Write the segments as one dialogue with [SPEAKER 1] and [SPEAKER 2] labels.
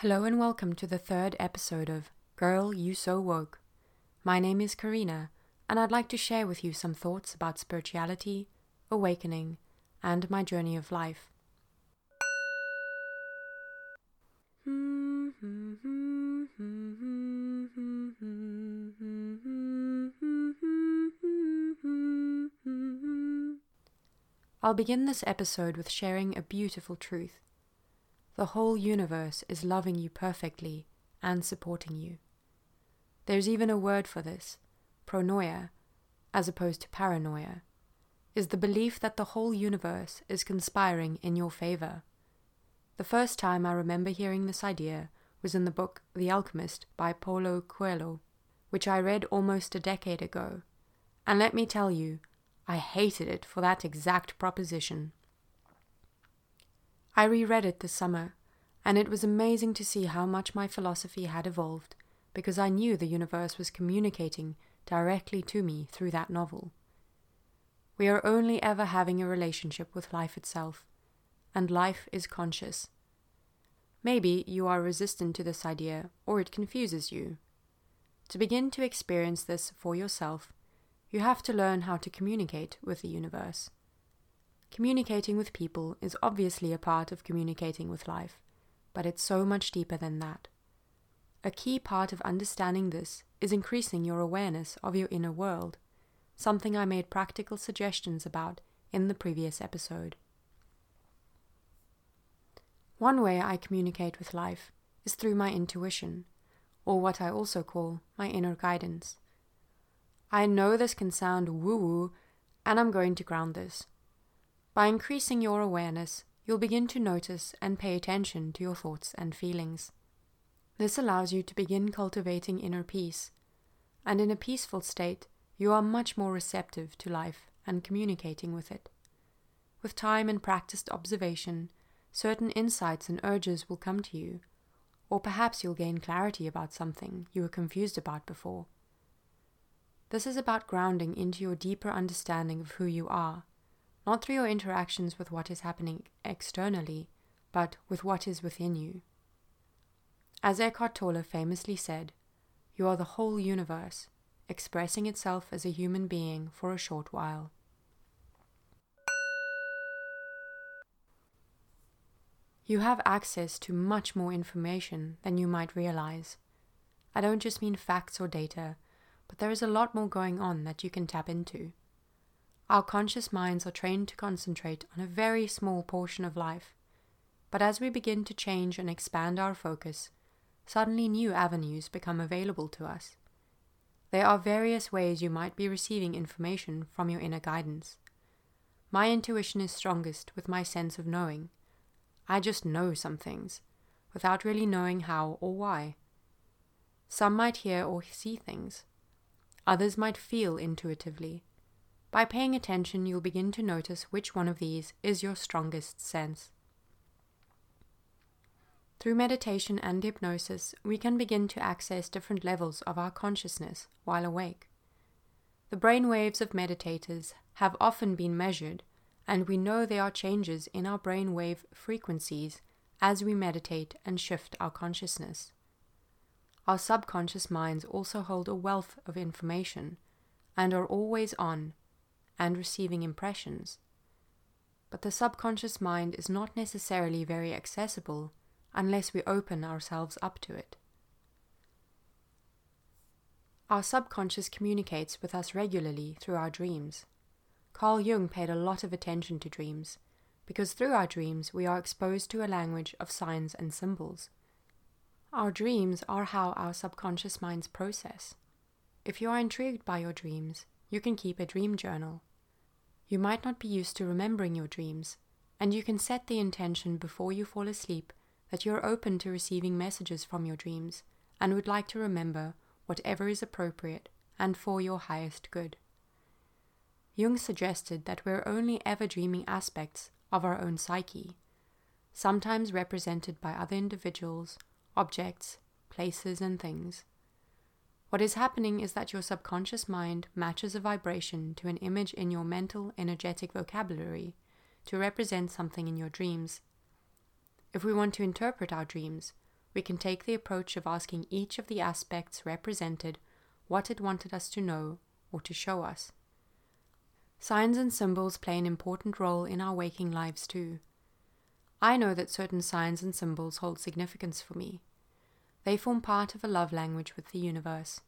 [SPEAKER 1] Hello and welcome to the third episode of Girl, You So Woke. My name is Karina, and I'd like to share with you some thoughts about spirituality, awakening, and my journey of life. I'll begin this episode with sharing a beautiful truth. The whole universe is loving you perfectly and supporting you. There's even a word for this, pronoia, as opposed to paranoia, is the belief that the whole universe is conspiring in your favor. The first time I remember hearing this idea was in the book The Alchemist by Paulo Coelho, which I read almost a decade ago. And let me tell you, I hated it for that exact proposition. I reread it this summer, and it was amazing to see how much my philosophy had evolved because I knew the universe was communicating directly to me through that novel. We are only ever having a relationship with life itself, and life is conscious. Maybe you are resistant to this idea or it confuses you. To begin to experience this for yourself, you have to learn how to communicate with the universe. Communicating with people is obviously a part of communicating with life, but it's so much deeper than that. A key part of understanding this is increasing your awareness of your inner world, something I made practical suggestions about in the previous episode. One way I communicate with life is through my intuition, or what I also call my inner guidance. I know this can sound woo woo, and I'm going to ground this. By increasing your awareness, you'll begin to notice and pay attention to your thoughts and feelings. This allows you to begin cultivating inner peace, and in a peaceful state, you are much more receptive to life and communicating with it. With time and practiced observation, certain insights and urges will come to you, or perhaps you'll gain clarity about something you were confused about before. This is about grounding into your deeper understanding of who you are, not through your interactions with what is happening externally, but with what is within you. As Eckhart Tolle famously said, you are the whole universe, expressing itself as a human being for a short while. You have access to much more information than you might realize. I don't just mean facts or data, but there is a lot more going on that you can tap into. Our conscious minds are trained to concentrate on a very small portion of life, but as we begin to change and expand our focus, suddenly new avenues become available to us. There are various ways you might be receiving information from your inner guidance. My intuition is strongest with my sense of knowing. I just know some things, without really knowing how or why. Some might hear or see things, Others might feel intuitively. By paying attention, you'll begin to notice which one of these is your strongest sense. Through meditation and hypnosis, we can begin to access different levels of our consciousness while awake. The brain waves of meditators have often been measured, and we know there are changes in our brain wave frequencies as we meditate and shift our consciousness. Our subconscious minds also hold a wealth of information and are always on and receiving impressions. But the subconscious mind is not necessarily very accessible unless we open ourselves up to it. Our subconscious communicates with us regularly through our dreams. Carl Jung paid a lot of attention to dreams because through our dreams we are exposed to a language of signs and symbols our dreams are how our subconscious minds process. If you are intrigued by your dreams, you can keep a dream journal. You might not be used to remembering your dreams, and you can set the intention before you fall asleep that you're open to receiving messages from your dreams and would like to remember whatever is appropriate and for your highest good. Jung suggested that we're only ever dreaming aspects of our own psyche, sometimes represented by other individuals objects, places, and things. What is happening is that your subconscious mind matches a vibration to an image in your mental energetic vocabulary to represent something in your dreams. If we want to interpret our dreams, we can take the approach of asking each of the aspects represented what it wanted us to know or to show us. Signs and symbols play an important role in our waking lives too. I know that certain signs and symbols hold significance for me. They form part of a love language with the universe,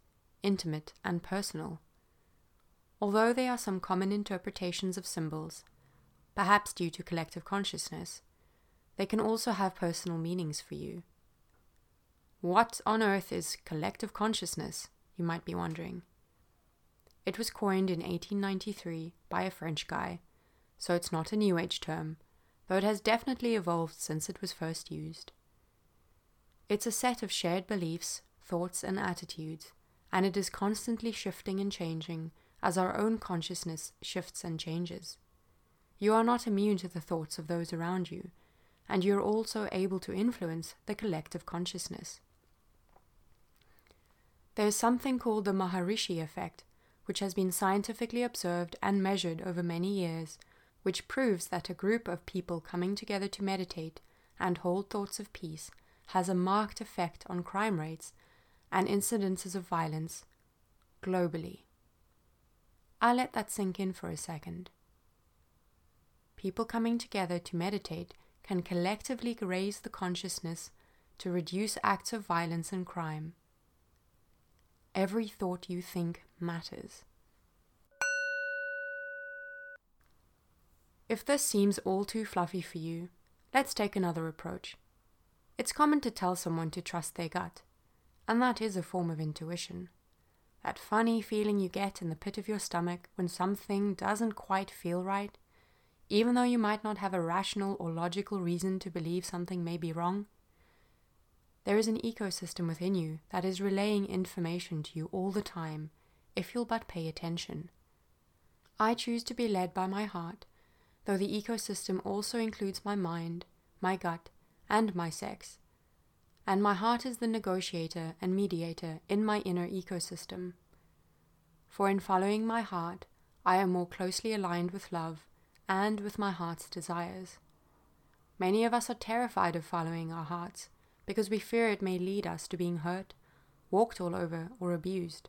[SPEAKER 1] intimate and personal. Although there are some common interpretations of symbols, perhaps due to collective consciousness, they can also have personal meanings for you. What on earth is collective consciousness? You might be wondering. It was coined in 1893 by a French guy, so it's not a New Age term, though it has definitely evolved since it was first used. It's a set of shared beliefs, thoughts, and attitudes, and it is constantly shifting and changing as our own consciousness shifts and changes. You are not immune to the thoughts of those around you, and you are also able to influence the collective consciousness. There is something called the Maharishi effect, which has been scientifically observed and measured over many years, which proves that a group of people coming together to meditate and hold thoughts of peace has a marked effect on crime rates and incidences of violence globally. I'll let that sink in for a second. People coming together to meditate can collectively raise the consciousness to reduce acts of violence and crime. Every thought you think matters. If this seems all too fluffy for you, let's take another approach. It's common to tell someone to trust their gut, and that is a form of intuition. That funny feeling you get in the pit of your stomach when something doesn't quite feel right, even though you might not have a rational or logical reason to believe something may be wrong. There is an ecosystem within you that is relaying information to you all the time if you'll but pay attention. I choose to be led by my heart, though the ecosystem also includes my mind, my gut, and my sex. And my heart is the negotiator and mediator in my inner ecosystem. For in following my heart, I am more closely aligned with love and with my heart's desires. Many of us are terrified of following our hearts because we fear it may lead us to being hurt, walked all over, or abused.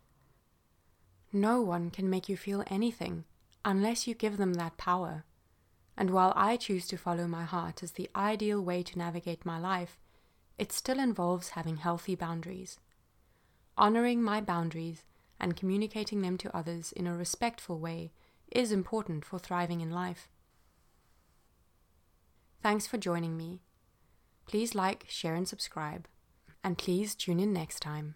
[SPEAKER 1] No one can make you feel anything unless you give them that power. And while I choose to follow my heart as the ideal way to navigate my life, it still involves having healthy boundaries. Honoring my boundaries and communicating them to others in a respectful way is important for thriving in life. Thanks for joining me. Please like, share, and subscribe. And please tune in next time.